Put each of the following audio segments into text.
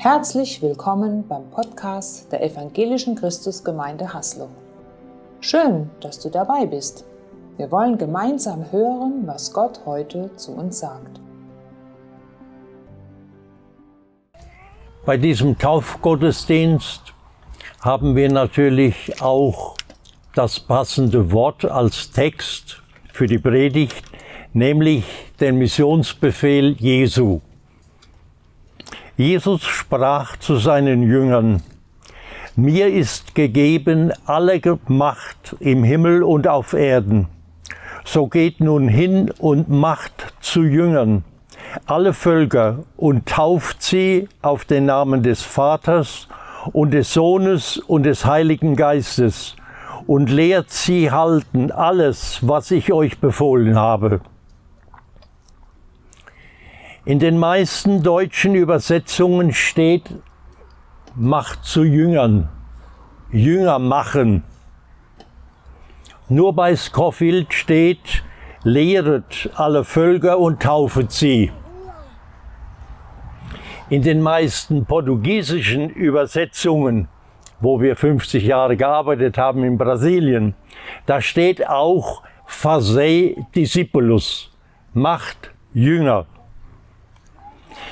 Herzlich willkommen beim Podcast der Evangelischen Christusgemeinde Haslo. Schön, dass du dabei bist. Wir wollen gemeinsam hören, was Gott heute zu uns sagt. Bei diesem Taufgottesdienst haben wir natürlich auch das passende Wort als Text für die Predigt, nämlich den Missionsbefehl Jesu. Jesus sprach zu seinen Jüngern, mir ist gegeben alle Macht im Himmel und auf Erden. So geht nun hin und macht zu Jüngern alle Völker und tauft sie auf den Namen des Vaters und des Sohnes und des Heiligen Geistes und lehrt sie halten alles, was ich euch befohlen habe. In den meisten deutschen Übersetzungen steht, macht zu Jüngern, Jünger machen. Nur bei Scofield steht, lehret alle Völker und taufet sie. In den meisten portugiesischen Übersetzungen, wo wir 50 Jahre gearbeitet haben in Brasilien, da steht auch Fasei discipulus, macht Jünger.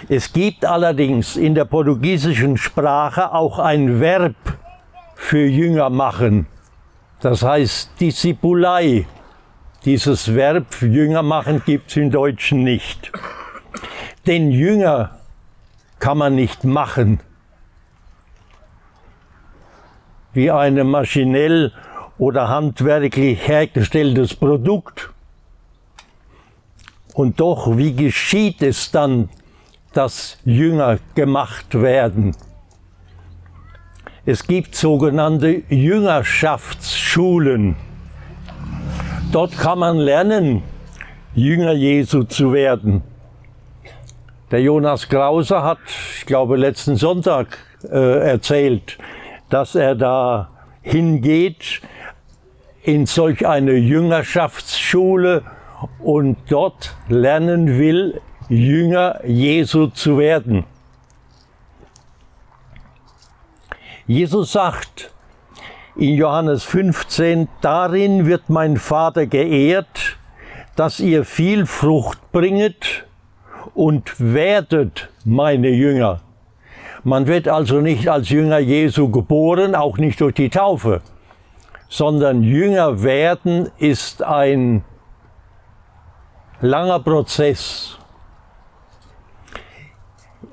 Es gibt allerdings in der portugiesischen Sprache auch ein Verb für Jünger machen. Das heißt Discipulei. Dieses Verb Jünger machen gibt es im Deutschen nicht. Denn Jünger kann man nicht machen. Wie ein maschinell oder handwerklich hergestelltes Produkt. Und doch, wie geschieht es dann, dass Jünger gemacht werden. Es gibt sogenannte Jüngerschaftsschulen. Dort kann man lernen, Jünger Jesu zu werden. Der Jonas Krause hat, ich glaube, letzten Sonntag äh, erzählt, dass er da hingeht in solch eine Jüngerschaftsschule und dort lernen will, Jünger Jesu zu werden. Jesus sagt in Johannes 15, darin wird mein Vater geehrt, dass ihr viel Frucht bringet und werdet meine Jünger. Man wird also nicht als Jünger Jesu geboren, auch nicht durch die Taufe, sondern Jünger werden ist ein langer Prozess.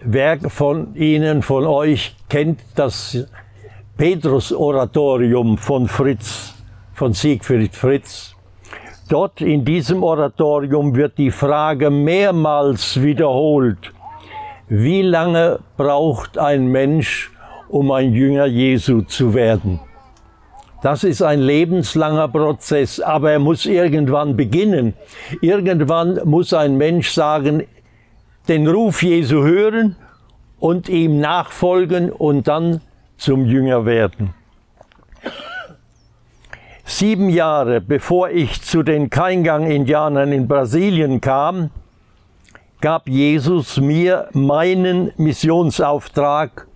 Wer von Ihnen, von euch kennt das Petrus-Oratorium von Fritz, von Siegfried Fritz? Dort in diesem Oratorium wird die Frage mehrmals wiederholt, wie lange braucht ein Mensch, um ein Jünger Jesu zu werden? Das ist ein lebenslanger Prozess, aber er muss irgendwann beginnen. Irgendwann muss ein Mensch sagen, den Ruf Jesu hören und ihm nachfolgen und dann zum Jünger werden. Sieben Jahre bevor ich zu den Kaingang-Indianern in Brasilien kam, gab Jesus mir meinen Missionsauftrag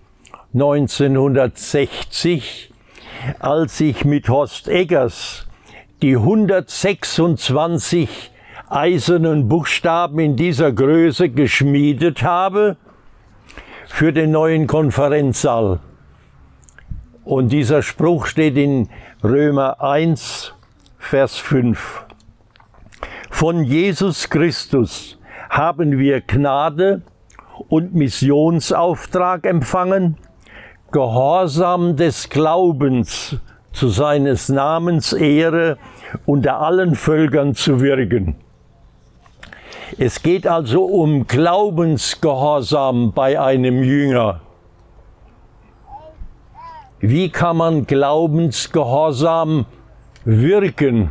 1960, als ich mit Horst Eggers die 126 eisernen Buchstaben in dieser Größe geschmiedet habe für den neuen Konferenzsaal. Und dieser Spruch steht in Römer 1, Vers 5. Von Jesus Christus haben wir Gnade und Missionsauftrag empfangen, Gehorsam des Glaubens zu seines Namens Ehre unter allen Völkern zu wirken. Es geht also um Glaubensgehorsam bei einem Jünger. Wie kann man Glaubensgehorsam wirken,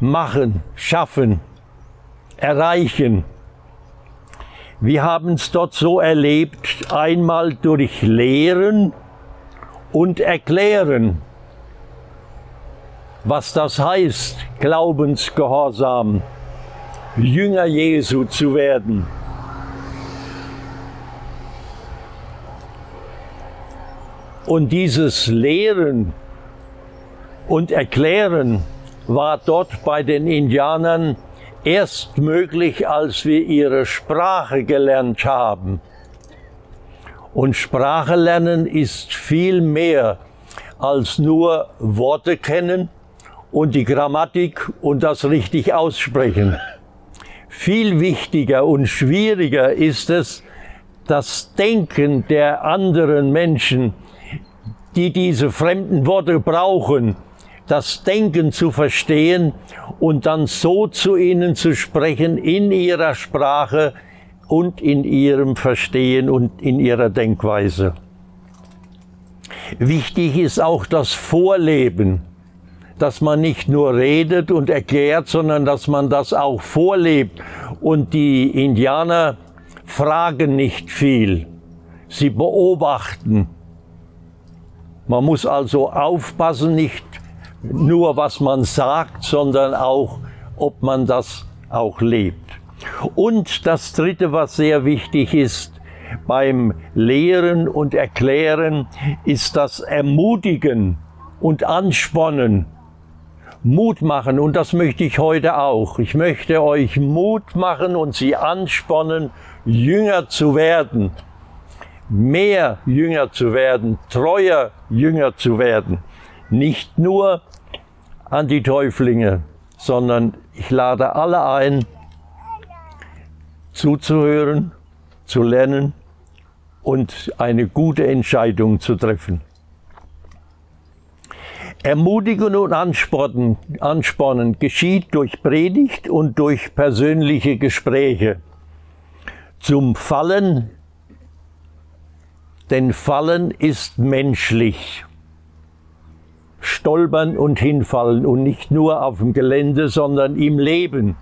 machen, schaffen, erreichen? Wir haben es dort so erlebt, einmal durch Lehren und Erklären, was das heißt, Glaubensgehorsam. Jünger Jesu zu werden. Und dieses Lehren und Erklären war dort bei den Indianern erst möglich, als wir ihre Sprache gelernt haben. Und Sprache lernen ist viel mehr als nur Worte kennen und die Grammatik und das richtig aussprechen. Viel wichtiger und schwieriger ist es, das Denken der anderen Menschen, die diese fremden Worte brauchen, das Denken zu verstehen und dann so zu ihnen zu sprechen in ihrer Sprache und in ihrem Verstehen und in ihrer Denkweise. Wichtig ist auch das Vorleben, dass man nicht nur redet und erklärt, sondern dass man das auch vorlebt. Und die Indianer fragen nicht viel, sie beobachten. Man muss also aufpassen, nicht nur was man sagt, sondern auch, ob man das auch lebt. Und das Dritte, was sehr wichtig ist beim Lehren und Erklären, ist das Ermutigen und Anspornen. Mut machen und das möchte ich heute auch. Ich möchte euch Mut machen und sie anspornen, Jünger zu werden, mehr Jünger zu werden, treuer Jünger zu werden. Nicht nur an die Täuflinge, sondern ich lade alle ein, zuzuhören, zu lernen und eine gute Entscheidung zu treffen. Ermutigen und anspornen, anspornen geschieht durch Predigt und durch persönliche Gespräche. Zum Fallen, denn Fallen ist menschlich. Stolpern und hinfallen und nicht nur auf dem Gelände, sondern im Leben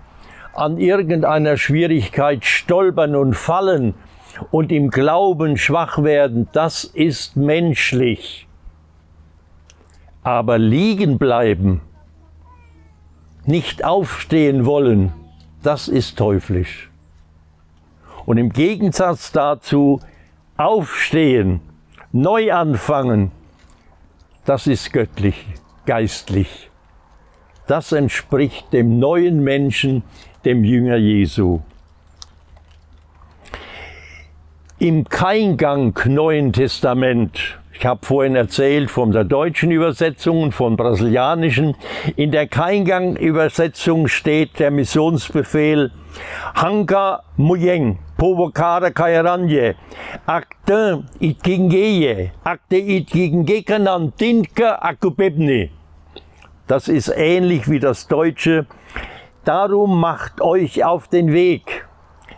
an irgendeiner Schwierigkeit stolpern und fallen und im Glauben schwach werden, das ist menschlich. Aber liegen bleiben, nicht aufstehen wollen, das ist teuflisch. Und im Gegensatz dazu aufstehen, neu anfangen, das ist göttlich, geistlich. Das entspricht dem neuen Menschen, dem Jünger Jesu. Im Keingang Neuen Testament, ich habe vorhin erzählt von der deutschen Übersetzung und von brasilianischen, in der Keingang-Übersetzung steht der Missionsbefehl Hanka Muyeng, Povokara Kairanje, Akte Itkingeye, Akte Itkingekanam Tinka Akupebni. Das ist ähnlich wie das Deutsche Darum macht euch auf den Weg,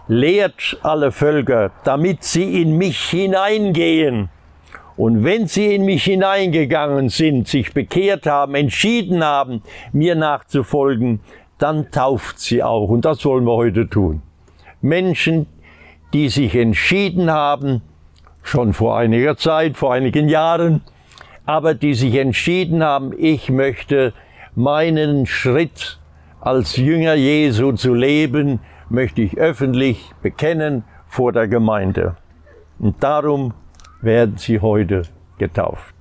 lehrt alle Völker, damit sie in mich hineingehen. Und wenn sie in mich hineingegangen sind, sich bekehrt haben, entschieden haben, mir nachzufolgen, dann tauft sie auch. Und das wollen wir heute tun. Menschen, die sich entschieden haben, schon vor einiger Zeit, vor einigen Jahren, aber die sich entschieden haben, ich möchte meinen Schritt als Jünger Jesu zu leben, möchte ich öffentlich bekennen vor der Gemeinde. Und darum werden sie heute getauft.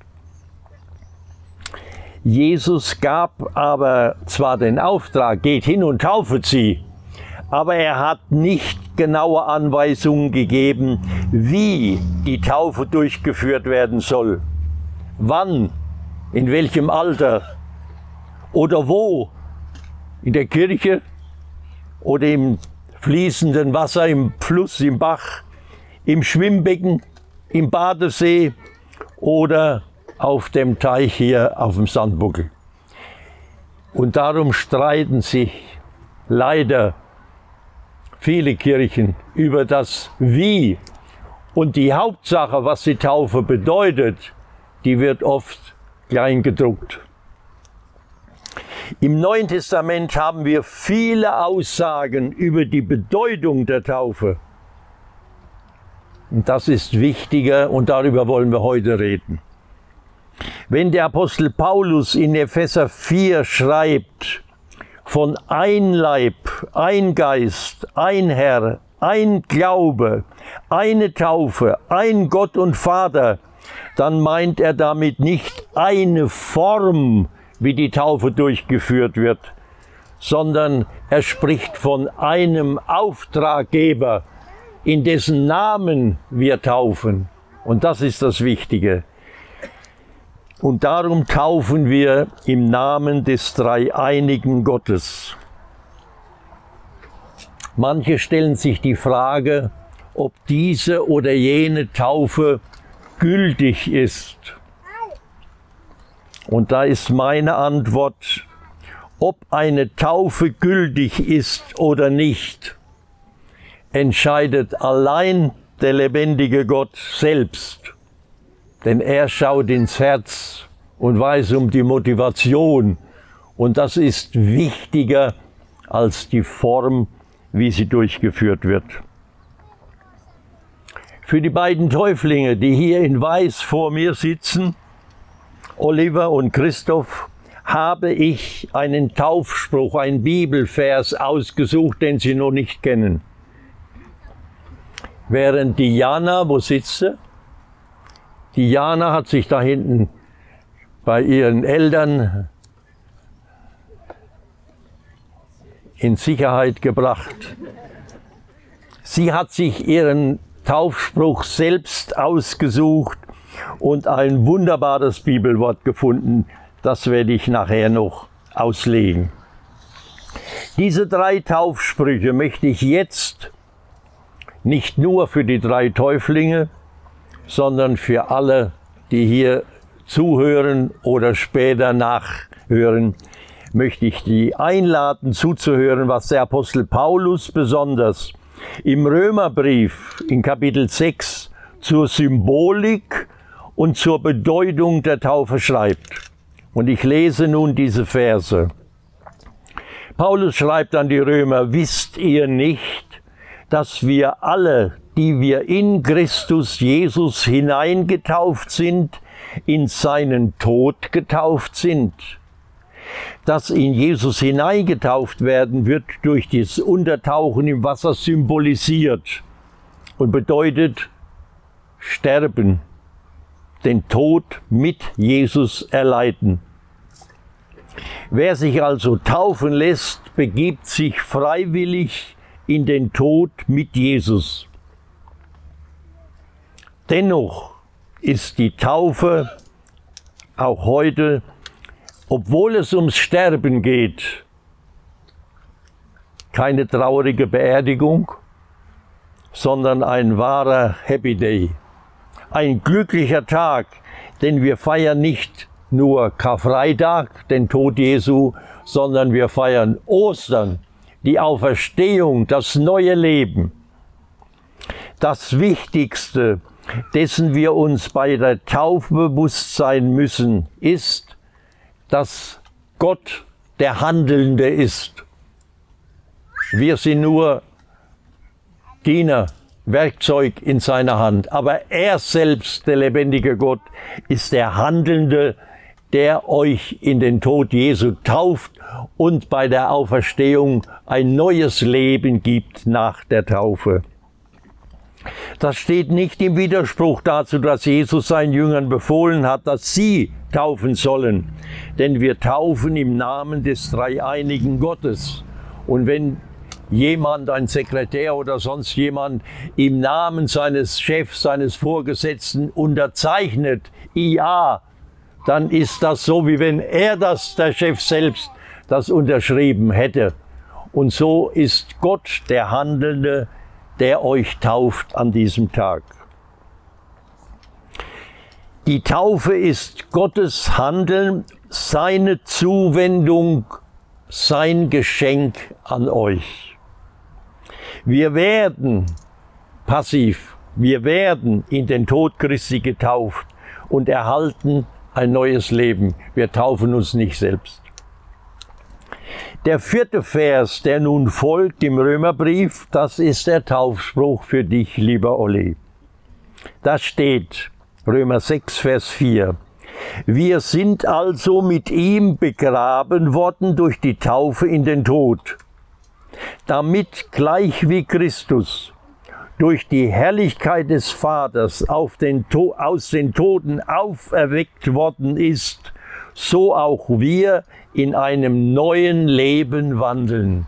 Jesus gab aber zwar den Auftrag, geht hin und taufet sie, aber er hat nicht genaue Anweisungen gegeben, wie die Taufe durchgeführt werden soll, wann, in welchem Alter oder wo in der Kirche oder im fließenden Wasser, im Fluss, im Bach, im Schwimmbecken, im Badesee oder auf dem Teich hier auf dem Sandbuckel. Und darum streiten sich leider viele Kirchen über das Wie. Und die Hauptsache, was die Taufe bedeutet, die wird oft klein gedruckt. Im Neuen Testament haben wir viele Aussagen über die Bedeutung der Taufe. Das ist wichtiger und darüber wollen wir heute reden. Wenn der Apostel Paulus in Epheser 4 schreibt, von ein Leib, ein Geist, ein Herr, ein Glaube, eine Taufe, ein Gott und Vater, dann meint er damit nicht eine Form, wie die Taufe durchgeführt wird, sondern er spricht von einem Auftraggeber, in dessen Namen wir taufen. Und das ist das Wichtige. Und darum taufen wir im Namen des dreieinigen Gottes. Manche stellen sich die Frage, ob diese oder jene Taufe gültig ist. Und da ist meine Antwort, ob eine Taufe gültig ist oder nicht, entscheidet allein der lebendige Gott selbst. Denn er schaut ins Herz und weiß um die Motivation. Und das ist wichtiger als die Form, wie sie durchgeführt wird. Für die beiden Täuflinge, die hier in Weiß vor mir sitzen, Oliver und Christoph, habe ich einen Taufspruch, einen Bibelvers ausgesucht, den sie noch nicht kennen. Während Diana, wo sitzt sie? Diana hat sich da hinten bei ihren Eltern in Sicherheit gebracht. Sie hat sich ihren Taufspruch selbst ausgesucht und ein wunderbares Bibelwort gefunden. Das werde ich nachher noch auslegen. Diese drei Taufsprüche möchte ich jetzt nicht nur für die drei Täuflinge, sondern für alle, die hier zuhören oder später nachhören, möchte ich die einladen zuzuhören, was der Apostel Paulus besonders im Römerbrief in Kapitel 6 zur Symbolik und zur Bedeutung der Taufe schreibt. Und ich lese nun diese Verse. Paulus schreibt an die Römer, wisst ihr nicht, dass wir alle, die wir in Christus Jesus hineingetauft sind, in seinen Tod getauft sind? Das in Jesus hineingetauft werden wird durch das Untertauchen im Wasser symbolisiert und bedeutet sterben, den Tod mit Jesus erleiden. Wer sich also taufen lässt, begibt sich freiwillig in den Tod mit Jesus. Dennoch ist die Taufe auch heute, obwohl es ums Sterben geht, keine traurige Beerdigung, sondern ein wahrer Happy Day ein glücklicher Tag, denn wir feiern nicht nur Karfreitag, den Tod Jesu, sondern wir feiern Ostern, die Auferstehung, das neue Leben. Das Wichtigste, dessen wir uns bei der Taufe bewusst sein müssen, ist, dass Gott der Handelnde ist. Wir sind nur Diener, Werkzeug in seiner Hand. Aber er selbst, der lebendige Gott, ist der Handelnde, der euch in den Tod Jesu tauft und bei der Auferstehung ein neues Leben gibt nach der Taufe. Das steht nicht im Widerspruch dazu, dass Jesus seinen Jüngern befohlen hat, dass sie taufen sollen. Denn wir taufen im Namen des dreieinigen Gottes. Und wenn jemand, ein Sekretär oder sonst jemand im Namen seines Chefs, seines Vorgesetzten unterzeichnet, ja, dann ist das so, wie wenn er das, der Chef selbst, das unterschrieben hätte. Und so ist Gott der Handelnde, der euch tauft an diesem Tag. Die Taufe ist Gottes Handeln, seine Zuwendung, sein Geschenk an euch. Wir werden passiv, wir werden in den Tod Christi getauft und erhalten ein neues Leben. Wir taufen uns nicht selbst. Der vierte Vers, der nun folgt im Römerbrief, das ist der Taufspruch für dich, lieber Olli. Da steht Römer 6, Vers 4. Wir sind also mit ihm begraben worden durch die Taufe in den Tod damit gleich wie Christus durch die Herrlichkeit des Vaters den aus den Toten auferweckt worden ist, so auch wir in einem neuen Leben wandeln.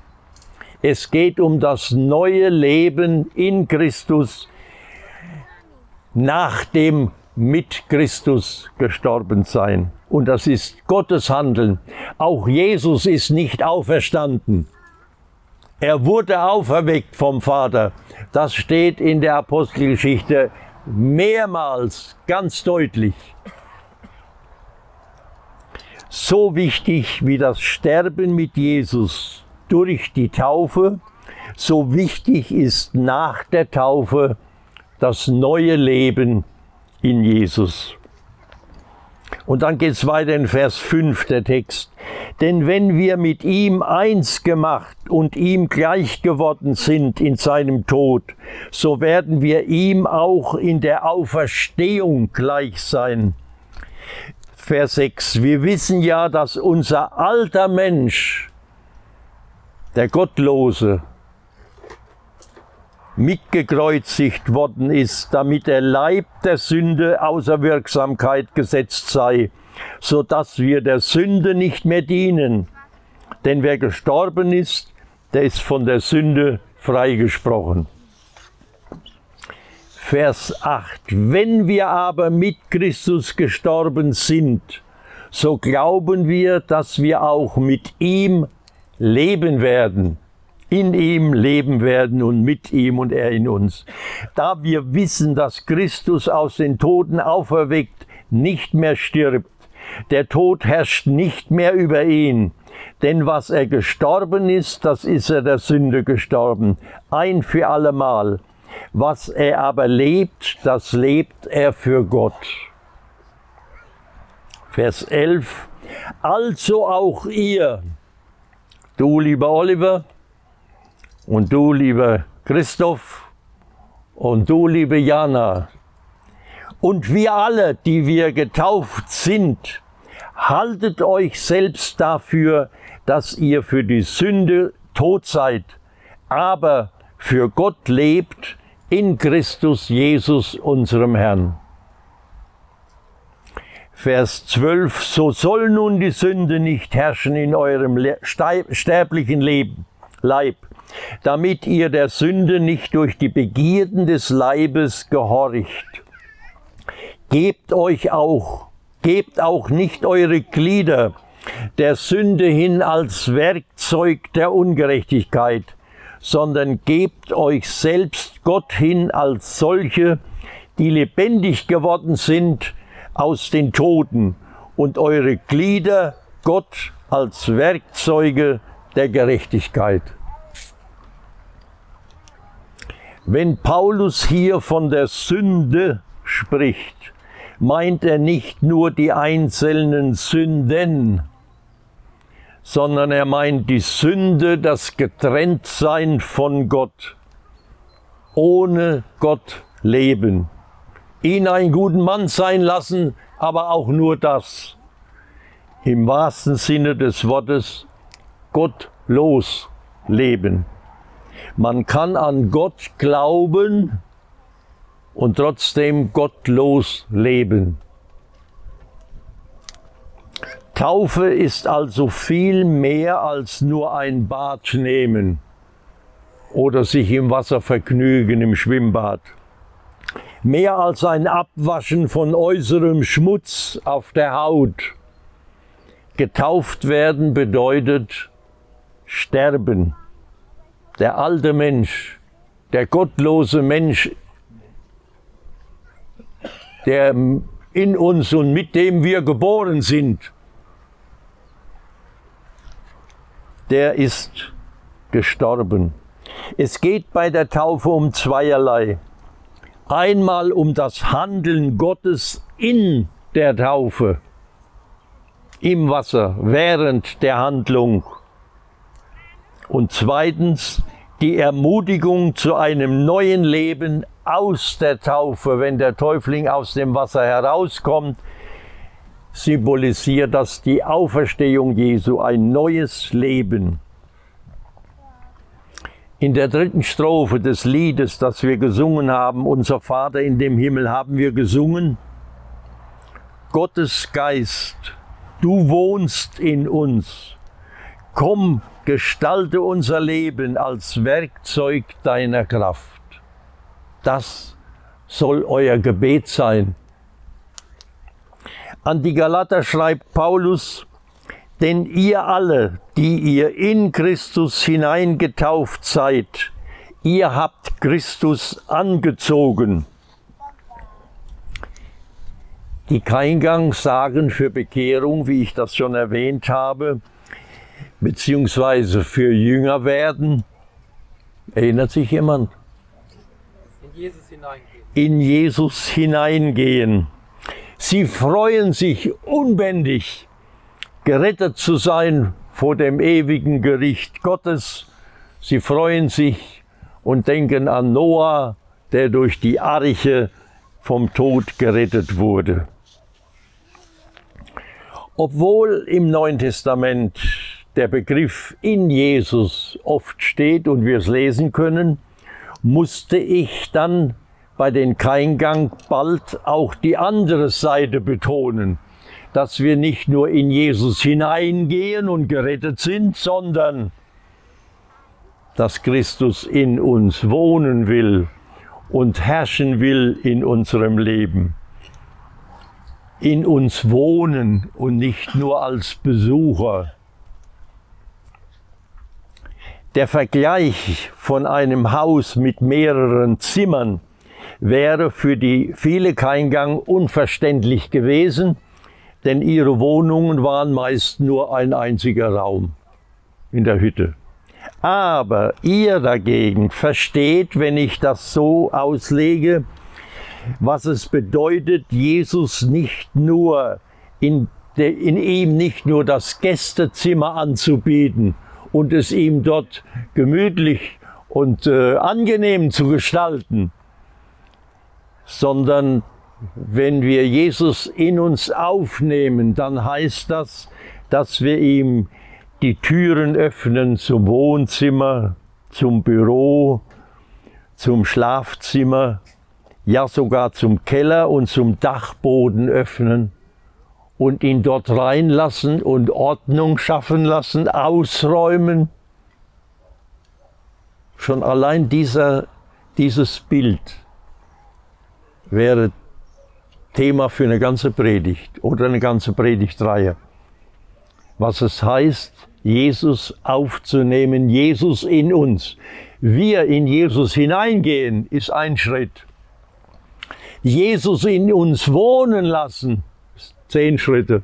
Es geht um das neue Leben in Christus nach dem mit Christus gestorben sein. Und das ist Gottes Handeln. Auch Jesus ist nicht auferstanden. Er wurde auferweckt vom Vater. Das steht in der Apostelgeschichte mehrmals ganz deutlich. So wichtig wie das Sterben mit Jesus durch die Taufe, so wichtig ist nach der Taufe das neue Leben in Jesus. Und dann geht es weiter in Vers 5 der Text. Denn wenn wir mit ihm eins gemacht und ihm gleich geworden sind in seinem Tod, so werden wir ihm auch in der Auferstehung gleich sein. Vers 6. Wir wissen ja, dass unser alter Mensch, der Gottlose, mitgekreuzigt worden ist, damit der Leib der Sünde außer Wirksamkeit gesetzt sei, so dass wir der Sünde nicht mehr dienen. Denn wer gestorben ist, der ist von der Sünde freigesprochen. Vers 8. Wenn wir aber mit Christus gestorben sind, so glauben wir, dass wir auch mit ihm leben werden in ihm leben werden und mit ihm und er in uns. Da wir wissen, dass Christus aus den Toten auferweckt nicht mehr stirbt, der Tod herrscht nicht mehr über ihn, denn was er gestorben ist, das ist er der Sünde gestorben, ein für allemal. Was er aber lebt, das lebt er für Gott. Vers 11. Also auch ihr, du lieber Oliver, und du, lieber Christoph, und du, liebe Jana, und wir alle, die wir getauft sind, haltet euch selbst dafür, dass ihr für die Sünde tot seid, aber für Gott lebt in Christus Jesus, unserem Herrn. Vers 12, so soll nun die Sünde nicht herrschen in eurem sterblichen Leben, Leib, damit ihr der Sünde nicht durch die Begierden des Leibes gehorcht. Gebt euch auch, gebt auch nicht eure Glieder der Sünde hin als Werkzeug der Ungerechtigkeit, sondern gebt euch selbst Gott hin als solche, die lebendig geworden sind aus den Toten und eure Glieder Gott als Werkzeuge der Gerechtigkeit. Wenn Paulus hier von der Sünde spricht, meint er nicht nur die einzelnen Sünden, sondern er meint die Sünde, das Getrenntsein von Gott, ohne Gott leben, ihn einen guten Mann sein lassen, aber auch nur das, im wahrsten Sinne des Wortes, gottlos leben. Man kann an Gott glauben und trotzdem gottlos leben. Taufe ist also viel mehr als nur ein Bad nehmen oder sich im Wasser vergnügen im Schwimmbad. Mehr als ein Abwaschen von äußerem Schmutz auf der Haut. Getauft werden bedeutet sterben der alte Mensch, der gottlose Mensch, der in uns und mit dem wir geboren sind, der ist gestorben. Es geht bei der Taufe um zweierlei. Einmal um das Handeln Gottes in der Taufe, im Wasser, während der Handlung und zweitens die Ermutigung zu einem neuen Leben aus der Taufe, wenn der Täufling aus dem Wasser herauskommt, symbolisiert das die Auferstehung Jesu, ein neues Leben. In der dritten Strophe des Liedes, das wir gesungen haben, Unser Vater in dem Himmel, haben wir gesungen, Gottes Geist, du wohnst in uns. Komm, gestalte unser Leben als Werkzeug deiner Kraft. Das soll euer Gebet sein. An die Galater schreibt Paulus, denn ihr alle, die ihr in Christus hineingetauft seid, ihr habt Christus angezogen. Die Keingangsagen für Bekehrung, wie ich das schon erwähnt habe, beziehungsweise für Jünger werden, erinnert sich jemand? In Jesus hineingehen. In Jesus hineingehen. Sie freuen sich unbändig gerettet zu sein vor dem ewigen Gericht Gottes. Sie freuen sich und denken an Noah, der durch die Arche vom Tod gerettet wurde. Obwohl im Neuen Testament der Begriff in Jesus oft steht und wir es lesen können, musste ich dann bei den Keingang bald auch die andere Seite betonen, dass wir nicht nur in Jesus hineingehen und gerettet sind, sondern dass Christus in uns wohnen will und herrschen will in unserem Leben. In uns wohnen und nicht nur als Besucher. Der Vergleich von einem Haus mit mehreren Zimmern wäre für die viele Keingang unverständlich gewesen, denn ihre Wohnungen waren meist nur ein einziger Raum in der Hütte. Aber ihr dagegen versteht, wenn ich das so auslege, was es bedeutet, Jesus nicht nur in, in ihm nicht nur das Gästezimmer anzubieten und es ihm dort gemütlich und äh, angenehm zu gestalten, sondern wenn wir Jesus in uns aufnehmen, dann heißt das, dass wir ihm die Türen öffnen zum Wohnzimmer, zum Büro, zum Schlafzimmer, ja sogar zum Keller und zum Dachboden öffnen und ihn dort reinlassen und Ordnung schaffen lassen, ausräumen. Schon allein dieser, dieses Bild wäre Thema für eine ganze Predigt oder eine ganze Predigtreihe. Was es heißt, Jesus aufzunehmen, Jesus in uns. Wir in Jesus hineingehen, ist ein Schritt. Jesus in uns wohnen lassen, zehn Schritte.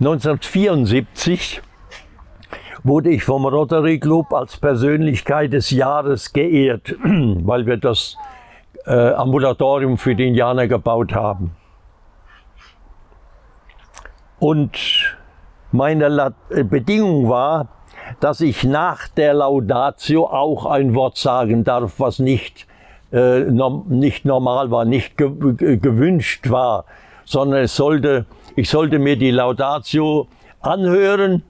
(1974) wurde ich vom Rotary Club als Persönlichkeit des Jahres geehrt, weil wir das äh, Ambulatorium für die Indianer gebaut haben. Und meine La äh, Bedingung war, dass ich nach der Laudatio auch ein Wort sagen darf, was nicht, äh, nicht normal war, nicht ge gewünscht war, sondern es sollte, ich sollte mir die Laudatio anhören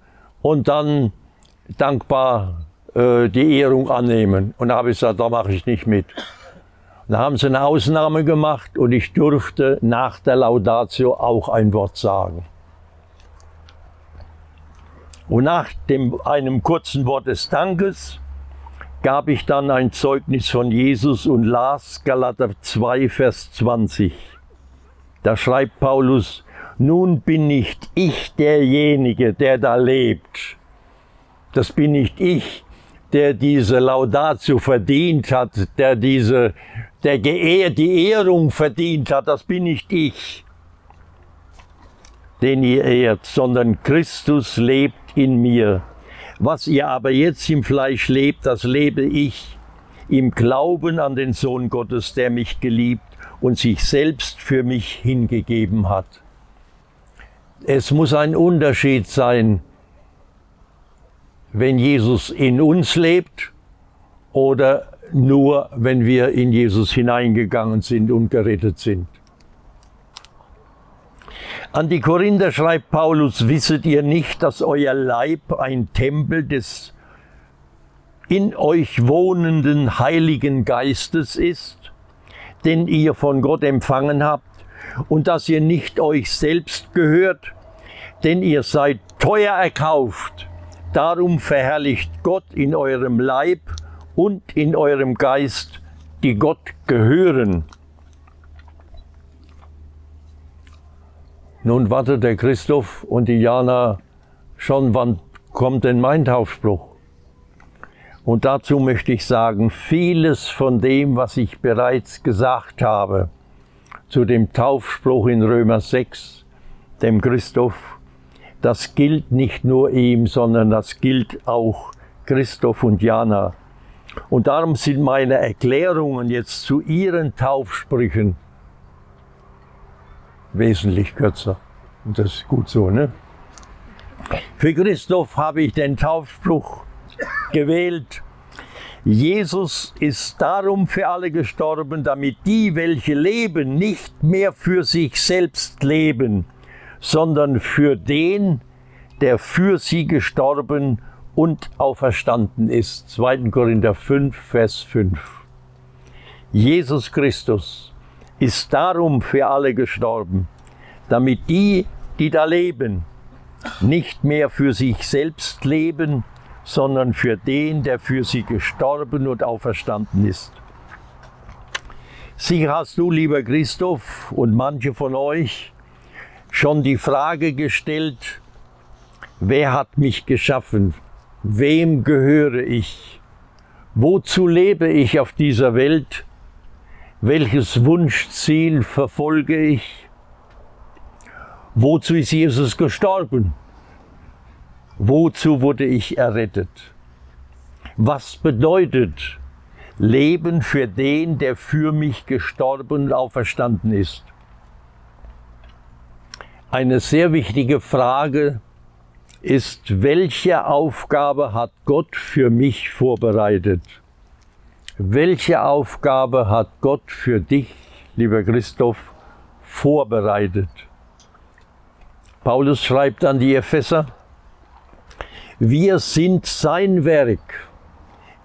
und dann dankbar äh, die Ehrung annehmen. Und da habe ich gesagt, da mache ich nicht mit. Da haben sie eine Ausnahme gemacht und ich durfte nach der Laudatio auch ein Wort sagen. Und nach dem, einem kurzen Wort des Dankes gab ich dann ein Zeugnis von Jesus und las Galater 2, Vers 20. Da schreibt Paulus, nun bin nicht ich derjenige, der da lebt, das bin nicht ich, der diese Laudatio verdient hat, der diese, der geehr, die Ehrung verdient hat, das bin nicht ich, den ihr ehrt, sondern Christus lebt in mir. Was ihr aber jetzt im Fleisch lebt, das lebe ich im Glauben an den Sohn Gottes, der mich geliebt und sich selbst für mich hingegeben hat. Es muss ein Unterschied sein, wenn Jesus in uns lebt oder nur wenn wir in Jesus hineingegangen sind und gerettet sind. An die Korinther schreibt Paulus, wisset ihr nicht, dass euer Leib ein Tempel des in euch wohnenden Heiligen Geistes ist, den ihr von Gott empfangen habt, und dass ihr nicht euch selbst gehört, denn ihr seid teuer erkauft. Darum verherrlicht Gott in eurem Leib und in eurem Geist, die Gott gehören. Nun wartet der Christoph und die Jana schon, wann kommt denn mein Taufspruch? Und dazu möchte ich sagen, vieles von dem, was ich bereits gesagt habe, zu dem Taufspruch in Römer 6, dem Christoph, das gilt nicht nur ihm, sondern das gilt auch Christoph und Jana. Und darum sind meine Erklärungen jetzt zu ihren Taufsprüchen wesentlich kürzer. Und das ist gut so, ne? Für Christoph habe ich den Taufspruch gewählt. Jesus ist darum für alle gestorben, damit die, welche leben, nicht mehr für sich selbst leben, sondern für den, der für sie gestorben und auferstanden ist. 2. Korinther 5, Vers 5. Jesus Christus ist darum für alle gestorben, damit die, die da leben, nicht mehr für sich selbst leben, sondern für den, der für sie gestorben und auferstanden ist. Sicher hast du, lieber Christoph, und manche von euch schon die Frage gestellt, wer hat mich geschaffen? Wem gehöre ich? Wozu lebe ich auf dieser Welt? Welches Wunschziel verfolge ich? Wozu ist Jesus gestorben? Wozu wurde ich errettet? Was bedeutet Leben für den, der für mich gestorben und auferstanden ist? Eine sehr wichtige Frage ist, welche Aufgabe hat Gott für mich vorbereitet? Welche Aufgabe hat Gott für dich, lieber Christoph, vorbereitet? Paulus schreibt an die Epheser, wir sind sein Werk,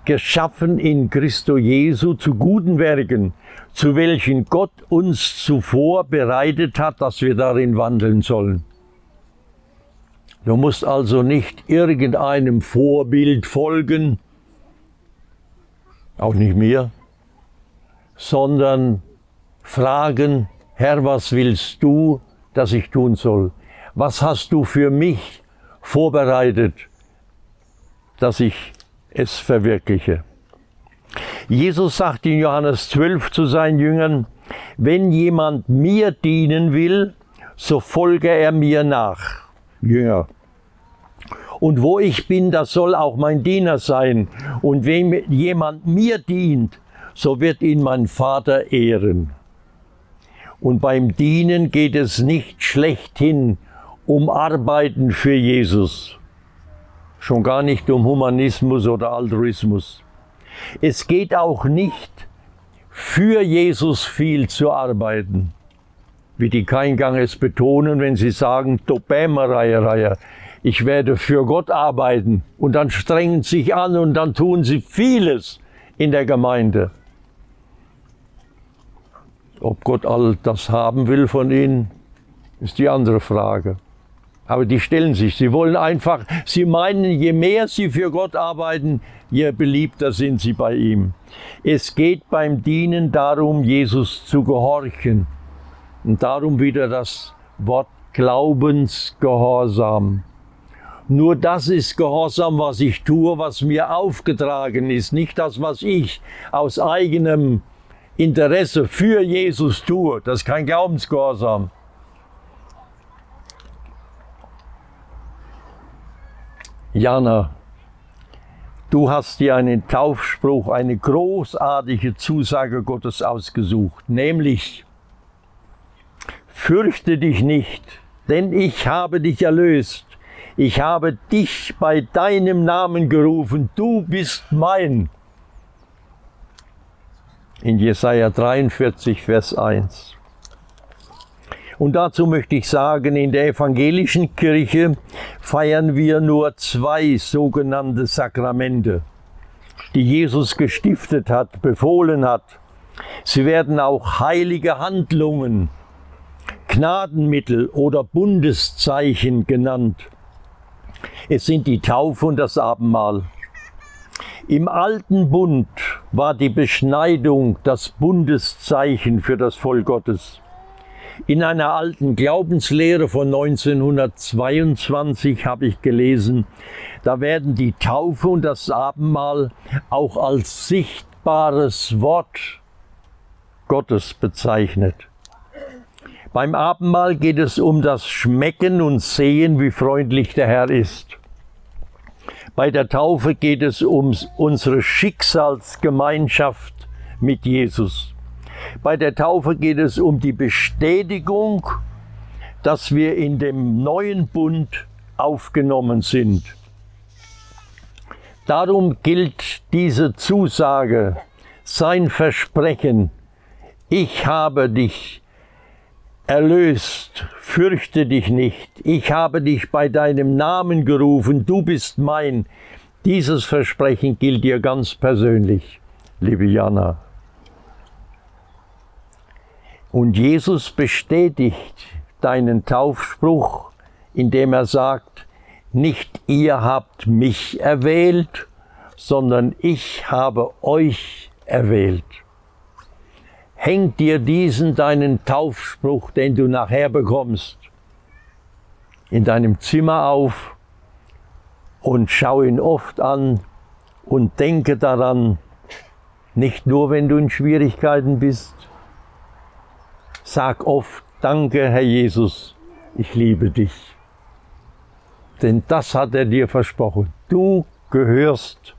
geschaffen in Christo Jesu zu guten Werken, zu welchen Gott uns zuvor bereitet hat, dass wir darin wandeln sollen. Du musst also nicht irgendeinem Vorbild folgen, auch nicht mir, sondern fragen, Herr, was willst du, dass ich tun soll? Was hast du für mich vorbereitet, dass ich es verwirkliche? Jesus sagt in Johannes 12 zu seinen Jüngern, wenn jemand mir dienen will, so folge er mir nach. Jünger. Und wo ich bin, das soll auch mein Diener sein. Und wenn jemand mir dient, so wird ihn mein Vater ehren. Und beim Dienen geht es nicht schlechthin um Arbeiten für Jesus. Schon gar nicht um Humanismus oder Altruismus. Es geht auch nicht für Jesus viel zu arbeiten, wie die Keingang es betonen, wenn sie sagen, Topämereier, ich werde für Gott arbeiten und dann strengen sie sich an und dann tun sie vieles in der Gemeinde. Ob Gott all das haben will von ihnen, ist die andere Frage. Aber die stellen sich, sie wollen einfach, sie meinen, je mehr sie für Gott arbeiten, je beliebter sind sie bei ihm. Es geht beim Dienen darum, Jesus zu gehorchen. Und darum wieder das Wort Glaubensgehorsam. Nur das ist Gehorsam, was ich tue, was mir aufgetragen ist, nicht das, was ich aus eigenem Interesse für Jesus tue. Das ist kein Glaubensgehorsam. Jana, du hast dir einen Taufspruch, eine großartige Zusage Gottes ausgesucht, nämlich, fürchte dich nicht, denn ich habe dich erlöst. Ich habe dich bei deinem Namen gerufen, du bist mein. In Jesaja 43, Vers 1. Und dazu möchte ich sagen, in der evangelischen Kirche feiern wir nur zwei sogenannte Sakramente, die Jesus gestiftet hat, befohlen hat. Sie werden auch heilige Handlungen, Gnadenmittel oder Bundeszeichen genannt. Es sind die Taufe und das Abendmahl. Im alten Bund war die Beschneidung das Bundeszeichen für das Volk Gottes. In einer alten Glaubenslehre von 1922 habe ich gelesen, da werden die Taufe und das Abendmahl auch als sichtbares Wort Gottes bezeichnet. Beim Abendmahl geht es um das Schmecken und Sehen, wie freundlich der Herr ist. Bei der Taufe geht es um unsere Schicksalsgemeinschaft mit Jesus. Bei der Taufe geht es um die Bestätigung, dass wir in dem neuen Bund aufgenommen sind. Darum gilt diese Zusage, sein Versprechen, ich habe dich erlöst, fürchte dich nicht, ich habe dich bei deinem Namen gerufen, du bist mein. Dieses Versprechen gilt dir ganz persönlich, liebe Jana. Und Jesus bestätigt deinen Taufspruch, indem er sagt, nicht ihr habt mich erwählt, sondern ich habe euch erwählt. Häng dir diesen deinen Taufspruch, den du nachher bekommst, in deinem Zimmer auf und schau ihn oft an und denke daran, nicht nur wenn du in Schwierigkeiten bist, Sag oft, danke Herr Jesus, ich liebe dich. Denn das hat er dir versprochen. Du gehörst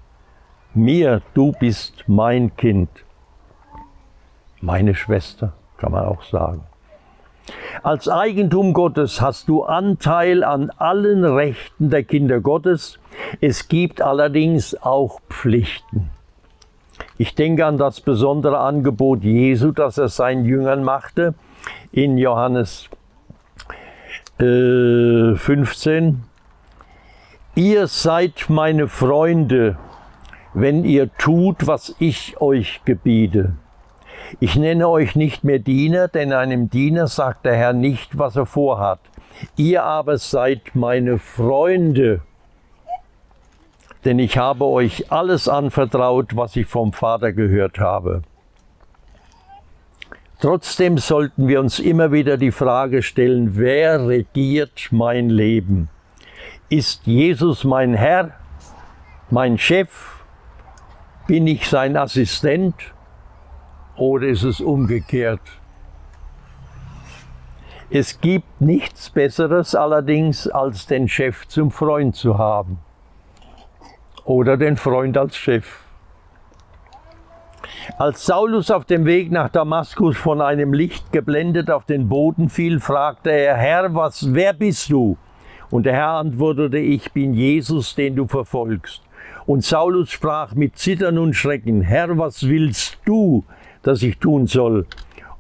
mir, du bist mein Kind. Meine Schwester, kann man auch sagen. Als Eigentum Gottes hast du Anteil an allen Rechten der Kinder Gottes. Es gibt allerdings auch Pflichten. Ich denke an das besondere Angebot Jesu, das er seinen Jüngern machte in Johannes äh, 15. Ihr seid meine Freunde, wenn ihr tut, was ich euch gebiete. Ich nenne euch nicht mehr Diener, denn einem Diener sagt der Herr nicht, was er vorhat. Ihr aber seid meine Freunde denn ich habe euch alles anvertraut, was ich vom Vater gehört habe. Trotzdem sollten wir uns immer wieder die Frage stellen, wer regiert mein Leben? Ist Jesus mein Herr, mein Chef? Bin ich sein Assistent? Oder ist es umgekehrt? Es gibt nichts Besseres allerdings, als den Chef zum Freund zu haben oder den Freund als Chef. Als Saulus auf dem Weg nach Damaskus von einem Licht geblendet auf den Boden fiel, fragte er, Herr, was, wer bist du? Und der Herr antwortete, ich bin Jesus, den du verfolgst. Und Saulus sprach mit Zittern und Schrecken, Herr, was willst du, dass ich tun soll?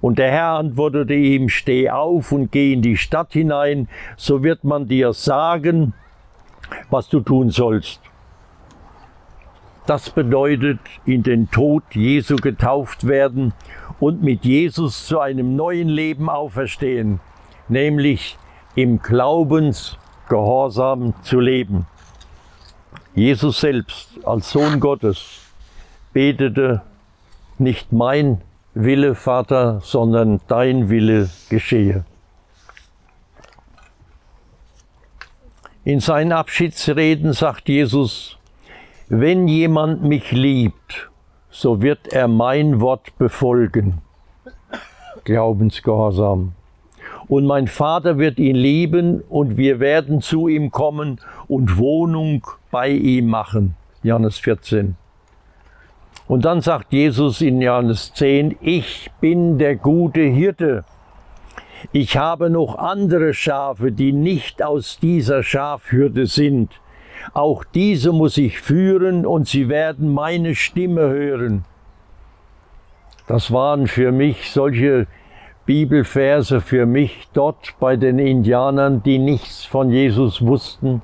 Und der Herr antwortete ihm, steh auf und geh in die Stadt hinein, so wird man dir sagen, was du tun sollst. Das bedeutet in den Tod Jesu getauft werden und mit Jesus zu einem neuen Leben auferstehen, nämlich im Glaubensgehorsam zu leben. Jesus selbst als Sohn Gottes betete, nicht mein Wille, Vater, sondern dein Wille geschehe. In seinen Abschiedsreden sagt Jesus, wenn jemand mich liebt, so wird er mein Wort befolgen. Glaubensgehorsam. Und mein Vater wird ihn lieben und wir werden zu ihm kommen und Wohnung bei ihm machen. Johannes 14. Und dann sagt Jesus in Johannes 10, ich bin der gute Hirte. Ich habe noch andere Schafe, die nicht aus dieser Schafhürde sind. Auch diese muss ich führen und sie werden meine Stimme hören. Das waren für mich solche Bibelverse für mich dort bei den Indianern, die nichts von Jesus wussten.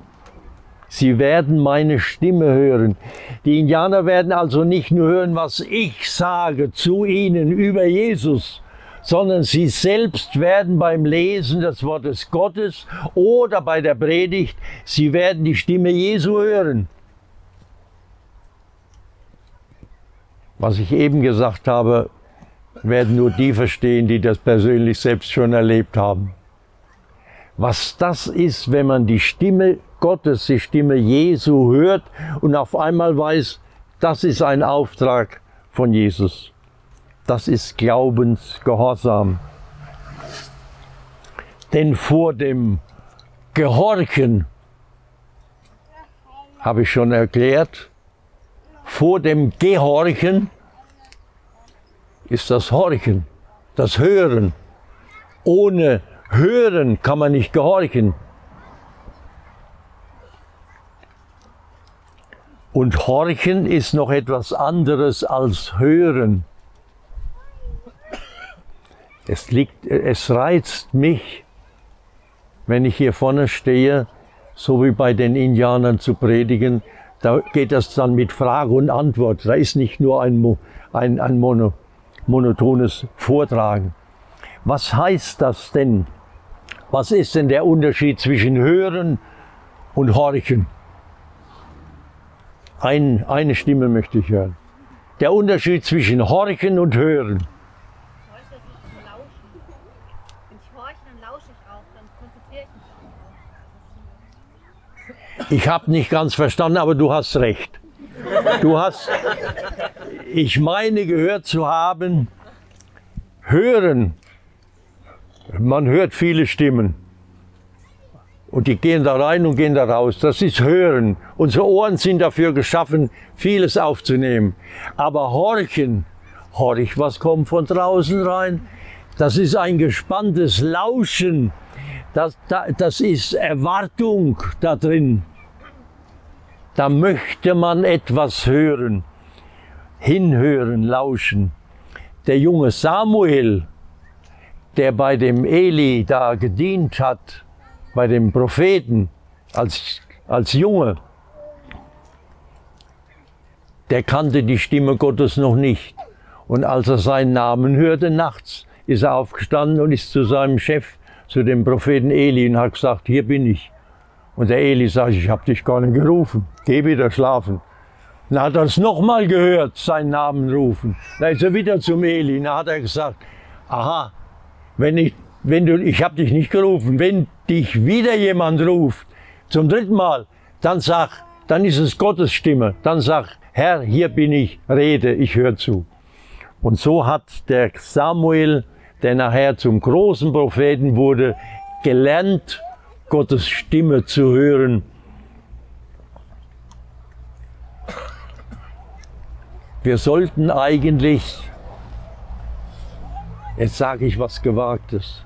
Sie werden meine Stimme hören. Die Indianer werden also nicht nur hören, was ich sage zu ihnen über Jesus, sondern sie selbst werden beim Lesen des Wortes Gottes oder bei der Predigt, sie werden die Stimme Jesu hören. Was ich eben gesagt habe, werden nur die verstehen, die das persönlich selbst schon erlebt haben. Was das ist, wenn man die Stimme Gottes, die Stimme Jesu hört und auf einmal weiß, das ist ein Auftrag von Jesus. Das ist Glaubensgehorsam. Denn vor dem Gehorchen, habe ich schon erklärt, vor dem Gehorchen ist das Horchen, das Hören. Ohne Hören kann man nicht gehorchen. Und Horchen ist noch etwas anderes als Hören. Es, liegt, es reizt mich, wenn ich hier vorne stehe, so wie bei den Indianern zu predigen, da geht das dann mit Frage und Antwort. Da ist nicht nur ein, ein, ein Mono, monotones Vortragen. Was heißt das denn? Was ist denn der Unterschied zwischen Hören und Horchen? Ein, eine Stimme möchte ich hören. Der Unterschied zwischen Horchen und Hören. Ich habe nicht ganz verstanden, aber du hast recht. Du hast, ich meine gehört zu haben, hören. Man hört viele Stimmen. Und die gehen da rein und gehen da raus. Das ist Hören. Unsere Ohren sind dafür geschaffen, vieles aufzunehmen. Aber Horchen, horch, was kommt von draußen rein? Das ist ein gespanntes Lauschen. Das, das ist Erwartung da drin. Da möchte man etwas hören, hinhören, lauschen. Der junge Samuel, der bei dem Eli da gedient hat, bei dem Propheten als, als Junge, der kannte die Stimme Gottes noch nicht. Und als er seinen Namen hörte nachts, ist er aufgestanden und ist zu seinem Chef, zu dem Propheten Eli und hat gesagt, hier bin ich. Und der Eli sagt, ich habe dich gar nicht gerufen, geh wieder schlafen. Dann hat er es nochmal gehört, seinen Namen rufen. Dann ist er wieder zum Eli. Dann hat er gesagt, aha, wenn ich, wenn du, ich habe dich nicht gerufen, wenn dich wieder jemand ruft, zum dritten Mal, dann sag, dann ist es Gottes Stimme. Dann sag, Herr, hier bin ich, rede, ich höre zu. Und so hat der Samuel, der nachher zum großen Propheten wurde, gelernt, Gottes Stimme zu hören. Wir sollten eigentlich, jetzt sage ich was Gewagtes,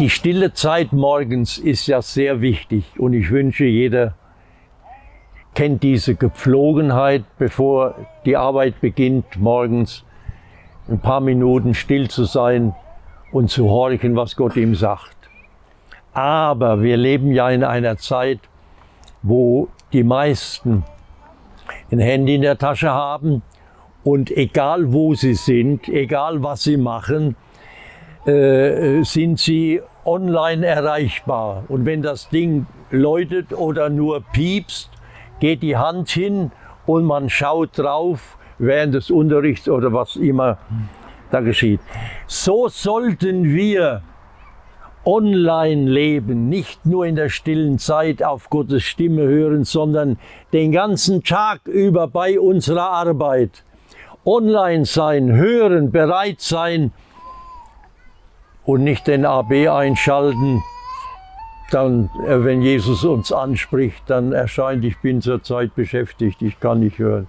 die stille Zeit morgens ist ja sehr wichtig und ich wünsche, jeder kennt diese Gepflogenheit, bevor die Arbeit beginnt, morgens ein paar Minuten still zu sein, und zu horchen, was Gott ihm sagt. Aber wir leben ja in einer Zeit, wo die meisten ein Handy in der Tasche haben und egal wo sie sind, egal was sie machen, äh, sind sie online erreichbar. Und wenn das Ding läutet oder nur piepst, geht die Hand hin und man schaut drauf während des Unterrichts oder was immer da geschieht. So sollten wir online leben, nicht nur in der stillen Zeit auf Gottes Stimme hören, sondern den ganzen Tag über bei unserer Arbeit. Online sein, hören, bereit sein und nicht den AB einschalten. Dann, äh, wenn Jesus uns anspricht, dann erscheint, ich bin zurzeit beschäftigt, ich kann nicht hören.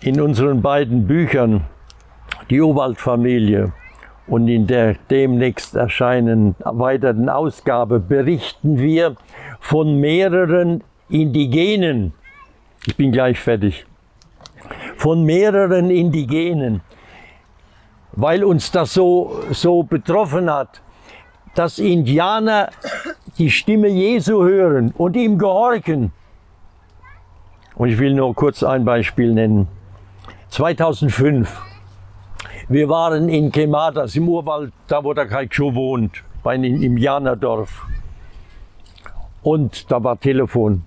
In unseren beiden Büchern, die Owald-Familie und in der demnächst erscheinenden weiteren Ausgabe, berichten wir von mehreren Indigenen Ich bin gleich fertig. Von mehreren Indigenen, weil uns das so, so betroffen hat, dass Indianer die Stimme Jesu hören und ihm gehorchen. Und ich will nur kurz ein Beispiel nennen. 2005. Wir waren in Kemadas im Urwald, da wo der Kaicho wohnt, bei einem Indianerdorf. Und da war Telefon.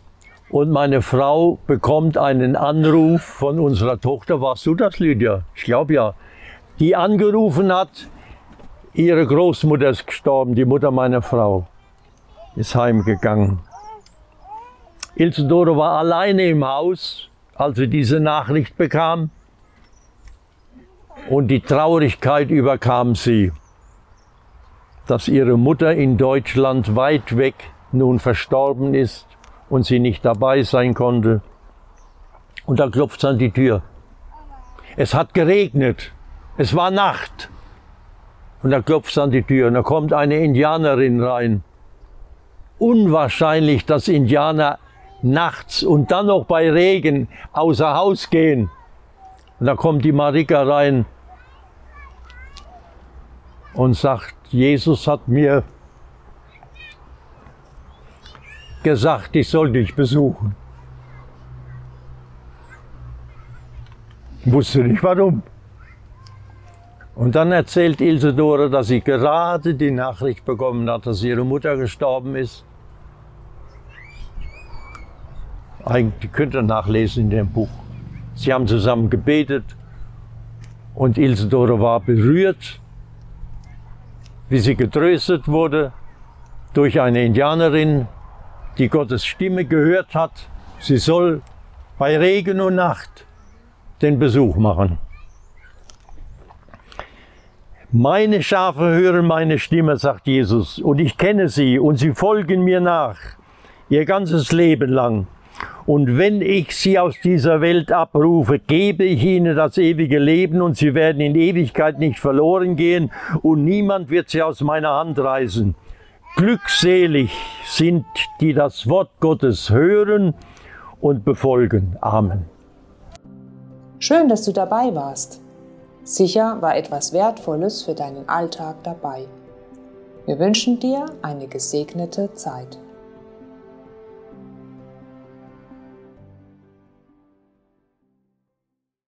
Und meine Frau bekommt einen Anruf von unserer Tochter. Warst du das, Lydia? Ich glaube ja. Die angerufen hat, ihre Großmutter ist gestorben, die Mutter meiner Frau ist heimgegangen. Ilse Doro war alleine im Haus, als sie diese Nachricht bekam. Und die Traurigkeit überkam sie, dass ihre Mutter in Deutschland weit weg nun verstorben ist und sie nicht dabei sein konnte. Und da klopft es an die Tür. Es hat geregnet. Es war Nacht. Und da klopft es an die Tür und da kommt eine Indianerin rein. Unwahrscheinlich, dass Indianer nachts und dann noch bei Regen außer Haus gehen. Und da kommt die Marika rein und sagt, Jesus hat mir gesagt, ich soll dich besuchen. Wusste nicht warum. Und dann erzählt Ilse Dore, dass sie gerade die Nachricht bekommen hat, dass ihre Mutter gestorben ist. Eigentlich könnt ihr nachlesen in dem Buch. Sie haben zusammen gebetet und Ilse Dore war berührt, wie sie getröstet wurde durch eine Indianerin, die Gottes Stimme gehört hat, sie soll bei Regen und Nacht den Besuch machen. Meine Schafe hören meine Stimme, sagt Jesus, und ich kenne sie und sie folgen mir nach, ihr ganzes Leben lang. Und wenn ich sie aus dieser Welt abrufe, gebe ich ihnen das ewige Leben und sie werden in Ewigkeit nicht verloren gehen und niemand wird sie aus meiner Hand reißen. Glückselig sind, die das Wort Gottes hören und befolgen. Amen. Schön, dass du dabei warst. Sicher war etwas Wertvolles für deinen Alltag dabei. Wir wünschen dir eine gesegnete Zeit.